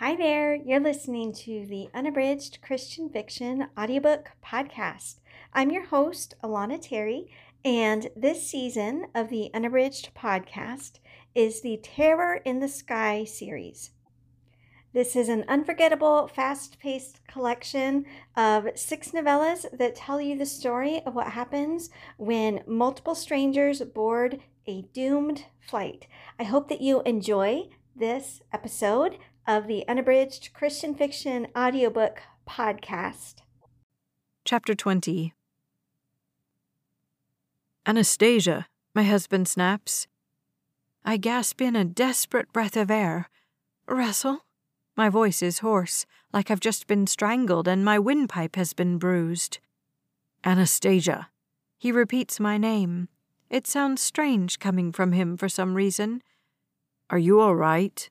Hi there, you're listening to the Unabridged Christian Fiction Audiobook Podcast. I'm your host, Alana Terry, and this season of the Unabridged Podcast is the Terror in the Skies series. This is an unforgettable, fast paced collection of six novellas that tell you the story of what happens when multiple strangers board a doomed flight. I hope that you enjoy this episode of the Unabridged Christian Fiction Audiobook Podcast. Chapter 20 Anastasia, my husband snaps. I gasp in a desperate breath of air. Russell? My voice is hoarse, like I've just been strangled and my windpipe has been bruised. Anastasia. He repeats my name. It sounds strange coming from him for some reason. Are you all right?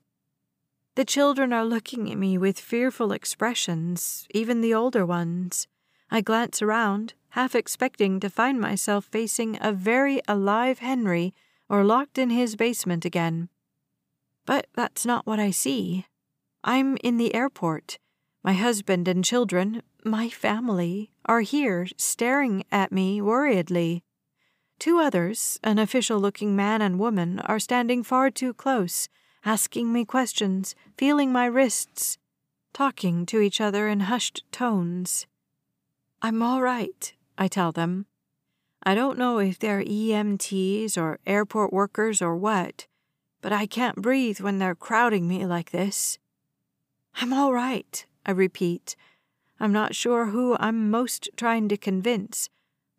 The children are looking at me with fearful expressions, even the older ones. I glance around, half expecting to find myself facing a very alive Henry or locked in his basement again. But that's not what I see. I'm in the airport. My husband and children, my family, are here staring at me worriedly. Two others, an official looking man and woman, are standing far too close asking me questions, feeling my wrists, talking to each other in hushed tones. I'm all right, I tell them. I don't know if they're EMTs or airport workers or what, but I can't breathe when they're crowding me like this. I'm all right, I repeat. I'm not sure who I'm most trying to convince,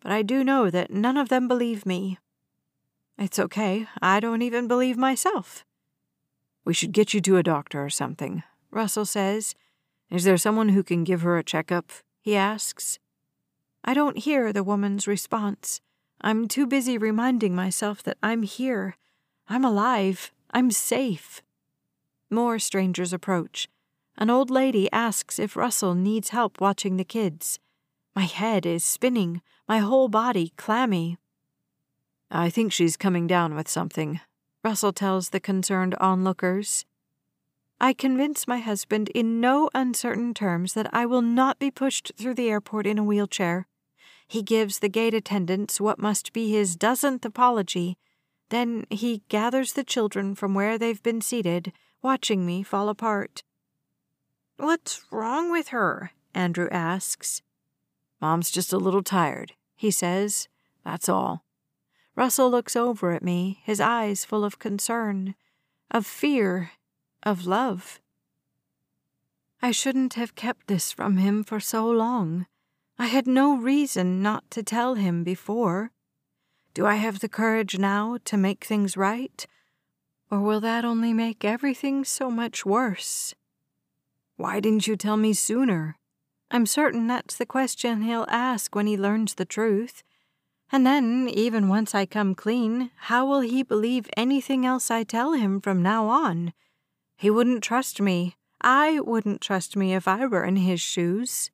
but I do know that none of them believe me. It's okay, I don't even believe myself. We should get you to a doctor or something, Russell says. Is there someone who can give her a checkup? he asks. I don't hear the woman's response. I'm too busy reminding myself that I'm here. I'm alive. I'm safe. More strangers approach. An old lady asks if Russell needs help watching the kids. My head is spinning, my whole body clammy. I think she's coming down with something, Russell tells the concerned onlookers. I convince my husband in no uncertain terms that I will not be pushed through the airport in a wheelchair. He gives the gate attendants what must be his dozenth apology. Then he gathers the children from where they've been seated, watching me fall apart. What's wrong with her? Andrew asks. Mom's just a little tired, he says. That's all. Russell looks over at me, his eyes full of concern, of fear, of love. I shouldn't have kept this from him for so long. I had no reason not to tell him before. Do I have the courage now to make things right? Or will that only make everything so much worse? Why didn't you tell me sooner? I'm certain that's the question he'll ask when he learns the truth. And then, even once I come clean, how will he believe anything else I tell him from now on? He wouldn't trust me. I wouldn't trust me if I were in his shoes.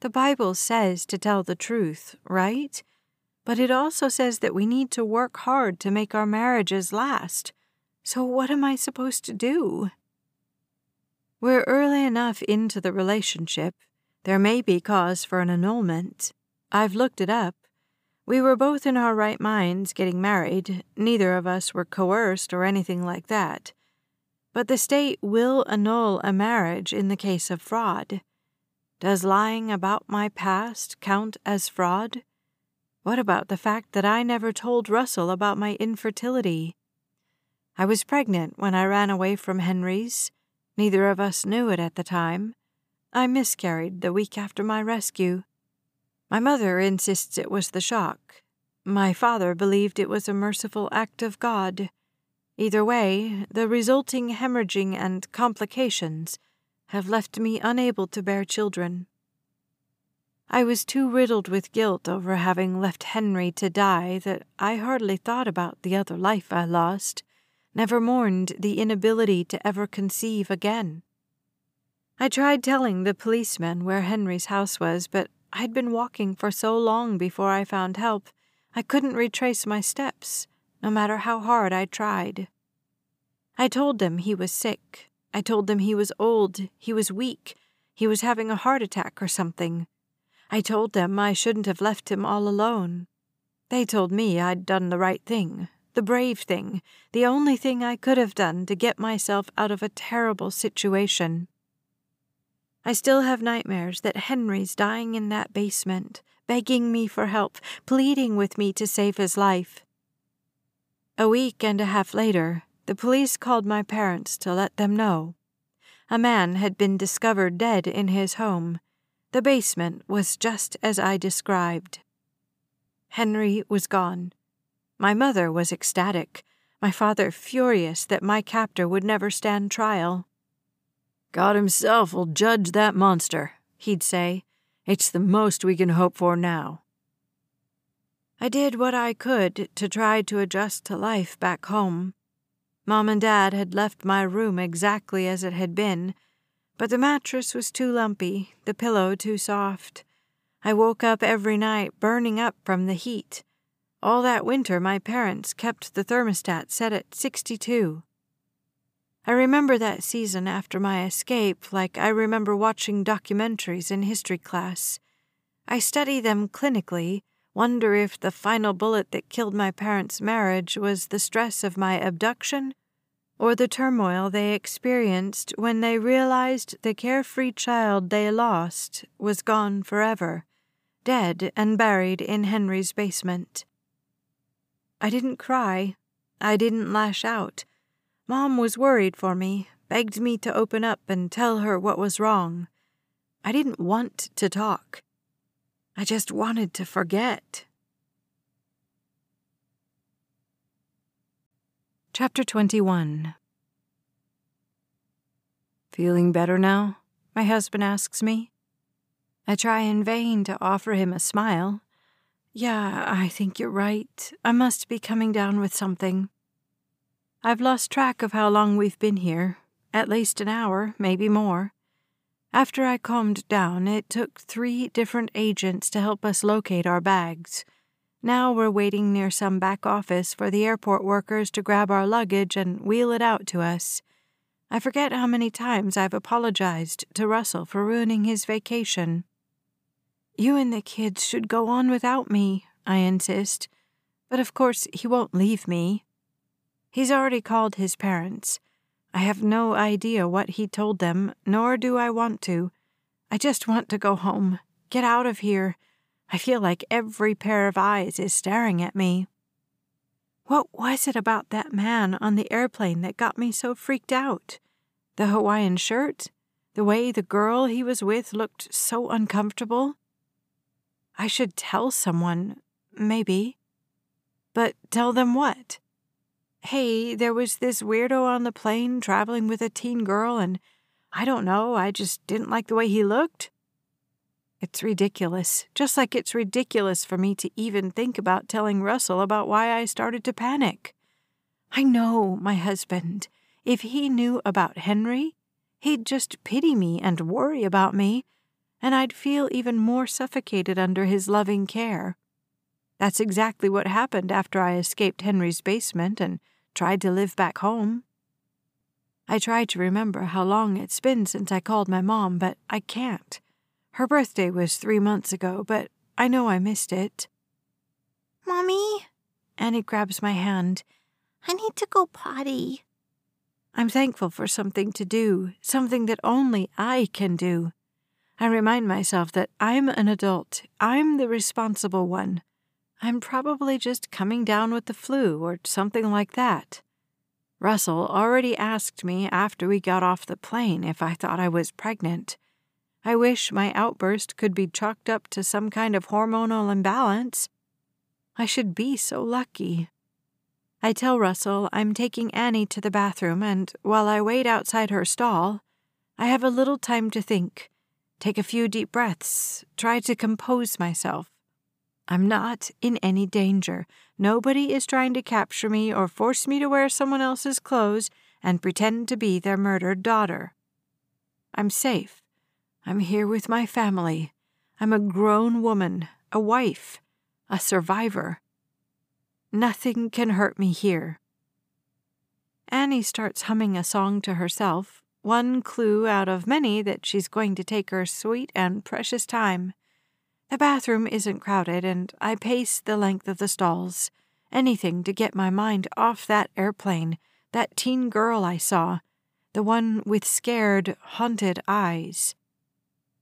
The Bible says to tell the truth, right? But it also says that we need to work hard to make our marriages last. So, what am I supposed to do? We're early enough into the relationship. There may be cause for an annulment. I've looked it up. We were both in our right minds getting married, neither of us were coerced or anything like that. But the state will annul a marriage in the case of fraud. Does lying about my past count as fraud? What about the fact that I never told Russell about my infertility? I was pregnant when I ran away from Henry's. Neither of us knew it at the time. I miscarried the week after my rescue. My mother insists it was the shock. My father believed it was a merciful act of God. Either way, the resulting hemorrhaging and complications have left me unable to bear children. I was too riddled with guilt over having left Henry to die that I hardly thought about the other life I lost, never mourned the inability to ever conceive again. I tried telling the policeman where Henry's house was, but I'd been walking for so long before I found help, I couldn't retrace my steps, no matter how hard I tried. I told them he was sick, I told them he was old, he was weak, he was having a heart attack or something. I told them I shouldn't have left him all alone. They told me I'd done the right thing, the brave thing, the only thing I could have done to get myself out of a terrible situation. I still have nightmares that Henry's dying in that basement, begging me for help, pleading with me to save his life. A week and a half later, the police called my parents to let them know. A man had been discovered dead in his home. The basement was just as I described. Henry was gone. My mother was ecstatic, my father furious that my captor would never stand trial. God himself will judge that monster, he'd say. It's the most we can hope for now. I did what I could to try to adjust to life back home. Mom and Dad had left my room exactly as it had been, but the mattress was too lumpy, the pillow too soft. I woke up every night burning up from the heat. All that winter, my parents kept the thermostat set at 62. I remember that season after my escape like I remember watching documentaries in history class. I study them clinically, wonder if the final bullet that killed my parents' marriage was the stress of my abduction or the turmoil they experienced when they realized the carefree child they lost was gone forever dead and buried in Henry's basement. I didn't cry. I didn't lash out. Mom was worried for me, begged me to open up and tell her what was wrong. I didn't want to talk. I just wanted to forget. Chapter 21 Feeling better now? My husband asks me. I try in vain to offer him a smile. Yeah, I think you're right. I must be coming down with something. I've lost track of how long we've been here. At least an hour, maybe more. After I calmed down, it took three different agents to help us locate our bags. Now we're waiting near some back office for the airport workers to grab our luggage and wheel it out to us. I forget how many times I've apologized to Russell for ruining his vacation. You and the kids should go on without me, I insist. But of course, he won't leave me. He's already called his parents. I have no idea what he told them, nor do I want to. I just want to go home, get out of here. I feel like every pair of eyes is staring at me. What was it about that man on the airplane that got me so freaked out? The Hawaiian shirt? The way the girl he was with looked so uncomfortable? I should tell someone, maybe. But tell them what? Hey, there was this weirdo on the plane traveling with a teen girl, and I don't know, I just didn't like the way he looked. It's ridiculous, just like it's ridiculous for me to even think about telling Russell about why I started to panic. I know my husband. If he knew about Henry, he'd just pity me and worry about me and I'd feel even more suffocated under his loving care. That's exactly what happened after I escaped Henry's basement and tried to live back home. I try to remember how long it's been since I called my mom, but I can't. Her birthday was three months ago, but I know I missed it. Mommy? Annie grabs my hand. I need to go potty. I'm thankful for something to do, something that only I can do. I remind myself that I'm an adult. I'm the responsible one. I'm probably just coming down with the flu or something like that. Russell already asked me after we got off the plane if I thought I was pregnant. I wish my outburst could be chalked up to some kind of hormonal imbalance. I should be so lucky. I tell Russell I'm taking Annie to the bathroom, and while I wait outside her stall, I have a little time to think. Take a few deep breaths. Try to compose myself. I'm not in any danger. Nobody is trying to capture me or force me to wear someone else's clothes and pretend to be their murdered daughter. I'm safe. I'm here with my family. I'm a grown woman, a wife, a survivor. Nothing can hurt me here. Annie starts humming a song to herself, one clue out of many that she's going to take her sweet and precious time. The bathroom isn't crowded, and I pace the length of the stalls. Anything to get my mind off that airplane, that teen girl I saw, the one with scared, haunted eyes.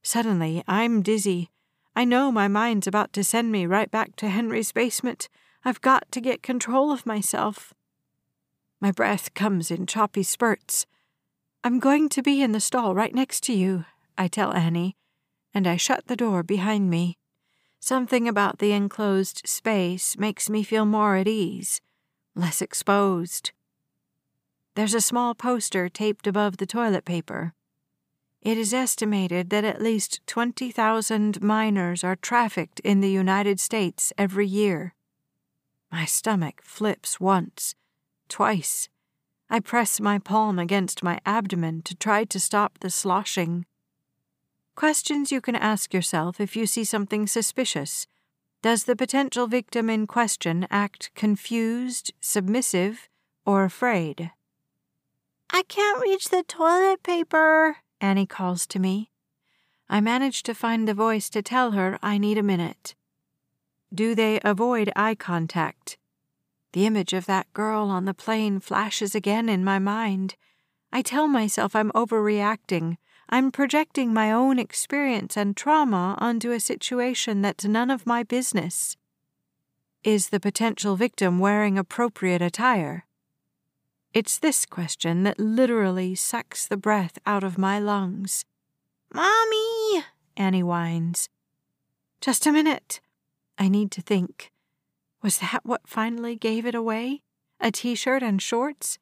Suddenly, I'm dizzy. I know my mind's about to send me right back to Henry's basement. I've got to get control of myself. My breath comes in choppy spurts. I'm going to be in the stall right next to you, I tell Annie, and I shut the door behind me. Something about the enclosed space makes me feel more at ease, less exposed. There's a small poster taped above the toilet paper. It is estimated that at least 20,000 minors are trafficked in the United States every year. My stomach flips once, twice. I press my palm against my abdomen to try to stop the sloshing. Questions you can ask yourself if you see something suspicious. Does the potential victim in question act confused, submissive, or afraid? I can't reach the toilet paper, Annie calls to me. I manage to find the voice to tell her I need a minute. Do they avoid eye contact? The image of that girl on the plane flashes again in my mind. I tell myself I'm overreacting. I'm projecting my own experience and trauma onto a situation that's none of my business. Is the potential victim wearing appropriate attire? It's this question that literally sucks the breath out of my lungs. Mommy! Annie whines. Just a minute. I need to think. Was that what finally gave it away? A t shirt and shorts?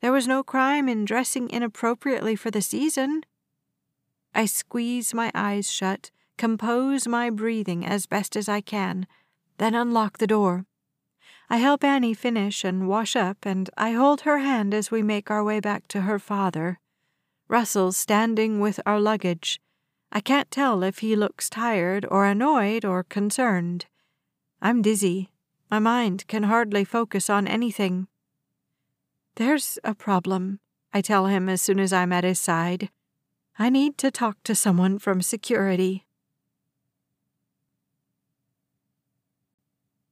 There was no crime in dressing inappropriately for the season. I squeeze my eyes shut, compose my breathing as best as I can, then unlock the door. I help Annie finish and wash up, and I hold her hand as we make our way back to her father. Russell's standing with our luggage. I can't tell if he looks tired or annoyed or concerned. I'm dizzy. My mind can hardly focus on anything. There's a problem, I tell him as soon as I'm at his side. I need to talk to someone from security.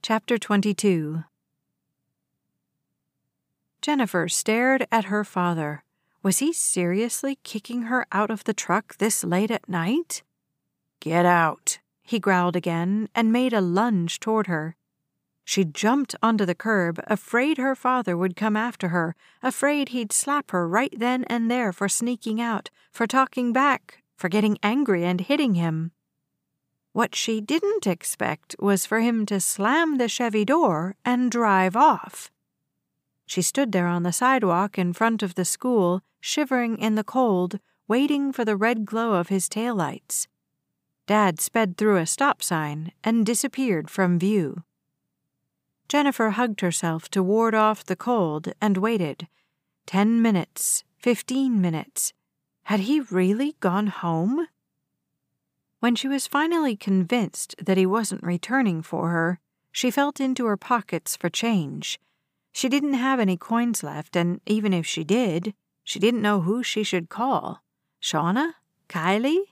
Chapter 22 Jennifer stared at her father. Was he seriously kicking her out of the truck this late at night? Get out, he growled again and made a lunge toward her. She jumped onto the curb, afraid her father would come after her, afraid he'd slap her right then and there for sneaking out, for talking back, for getting angry and hitting him. What she didn't expect was for him to slam the Chevy door and drive off. She stood there on the sidewalk in front of the school, shivering in the cold, waiting for the red glow of his taillights. Dad sped through a stop sign and disappeared from view. Jennifer hugged herself to ward off the cold and waited. Ten minutes, fifteen minutes. Had he really gone home? When she was finally convinced that he wasn't returning for her, she felt into her pockets for change. She didn't have any coins left, and even if she did, she didn't know who she should call. Shauna? Kylie?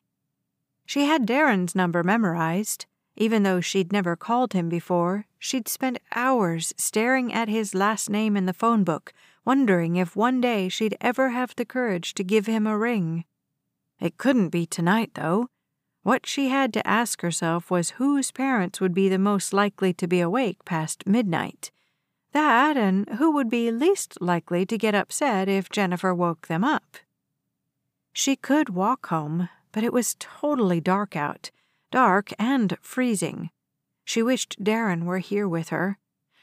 She had Darren's number memorized. Even though she'd never called him before, she'd spent hours staring at his last name in the phone book, wondering if one day she'd ever have the courage to give him a ring. It couldn't be tonight, though. What she had to ask herself was whose parents would be the most likely to be awake past midnight. That, and who would be least likely to get upset if Jennifer woke them up. She could walk home, but it was totally dark out, dark and freezing. She wished Darren were here with her.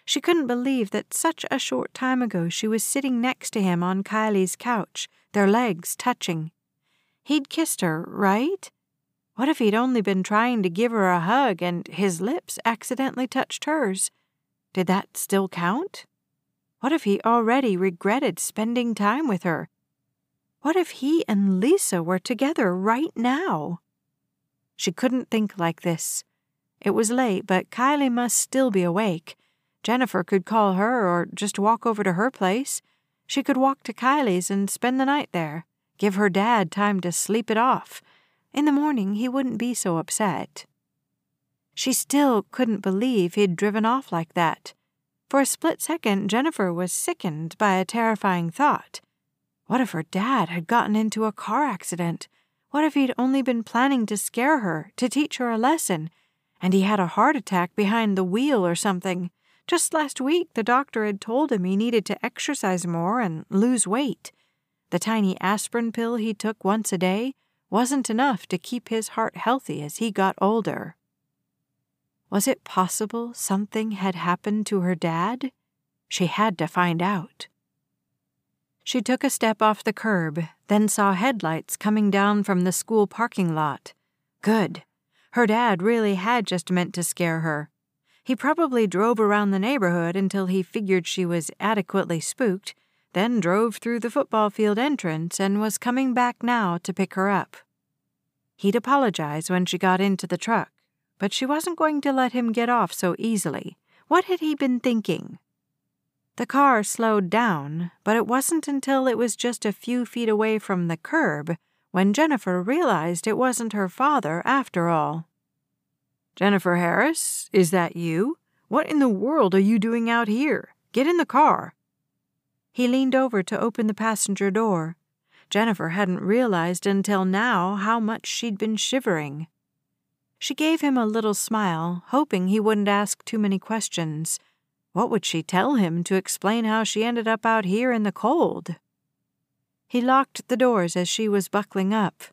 She couldn't believe that such a short time ago she was sitting next to him on Kylie's couch, their legs touching. He'd kissed her, right? What if he'd only been trying to give her a hug and his lips accidentally touched hers? Did that still count? What if he already regretted spending time with her what if he and Lisa were together right now? She couldn't think like this. It was late, but Kylie must still be awake. Jennifer could call her or just walk over to her place. She could walk to Kylie's and spend the night there. give her dad time to sleep it off. In the morning, he wouldn't be so upset. She still couldn't believe he'd driven off like that. For a split second, Jennifer was sickened by a terrifying thought. What if her dad had gotten into a car accident? What if he'd only been planning to scare her, to teach her a lesson, and he had a heart attack behind the wheel or something? Just last week, the doctor had told him he needed to exercise more and lose weight. The tiny aspirin pill he took once a day wasn't enough to keep his heart healthy as he got older. Was it possible something had happened to her dad? She had to find out. She took a step off the curb, then saw headlights coming down from the school parking lot. Good. Her dad really had just meant to scare her. He probably drove around the neighborhood until he figured she was adequately spooked, then drove through the football field entrance and was coming back now to pick her up. He'd apologize when she got into the truck, but she wasn't going to let him get off so easily. What had he been thinking? The car slowed down, but it wasn't until it was just a few feet away from the curb when Jennifer realized it wasn't her father after all. Jennifer Harris, is that you? What in the world are you doing out here? Get in the car. He leaned over to open the passenger door. Jennifer hadn't realized until now how much she'd been shivering. She gave him a little smile, hoping he wouldn't ask too many questions. What would she tell him to explain how she ended up out here in the cold? He locked the doors as she was buckling up.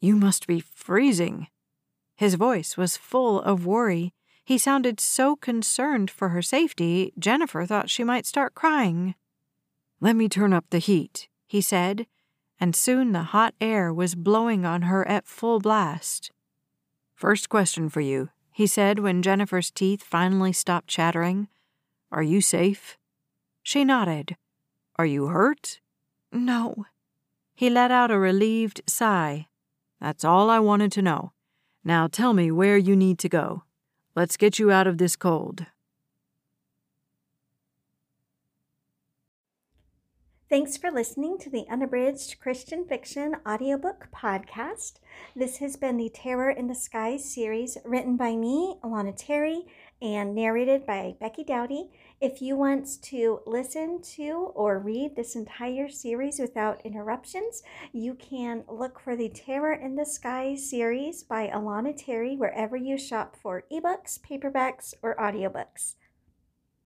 You must be freezing. His voice was full of worry. He sounded so concerned for her safety, Jennifer thought she might start crying. Let me turn up the heat, he said, and soon the hot air was blowing on her at full blast. First question for you, he said when Jennifer's teeth finally stopped chattering. Are you safe? She nodded. Are you hurt? No. He let out a relieved sigh. That's all I wanted to know. Now tell me where you need to go. Let's get you out of this cold. Thanks for listening to the Unabridged Christian Fiction audiobook podcast. This has been the Terror in the Skies series written by me, Alana Terry, and narrated by Becky Doughty. If you want to listen to or read this entire series without interruptions, you can look for the Terror in the Skies series by Alana Terry wherever you shop for ebooks, paperbacks, or audiobooks.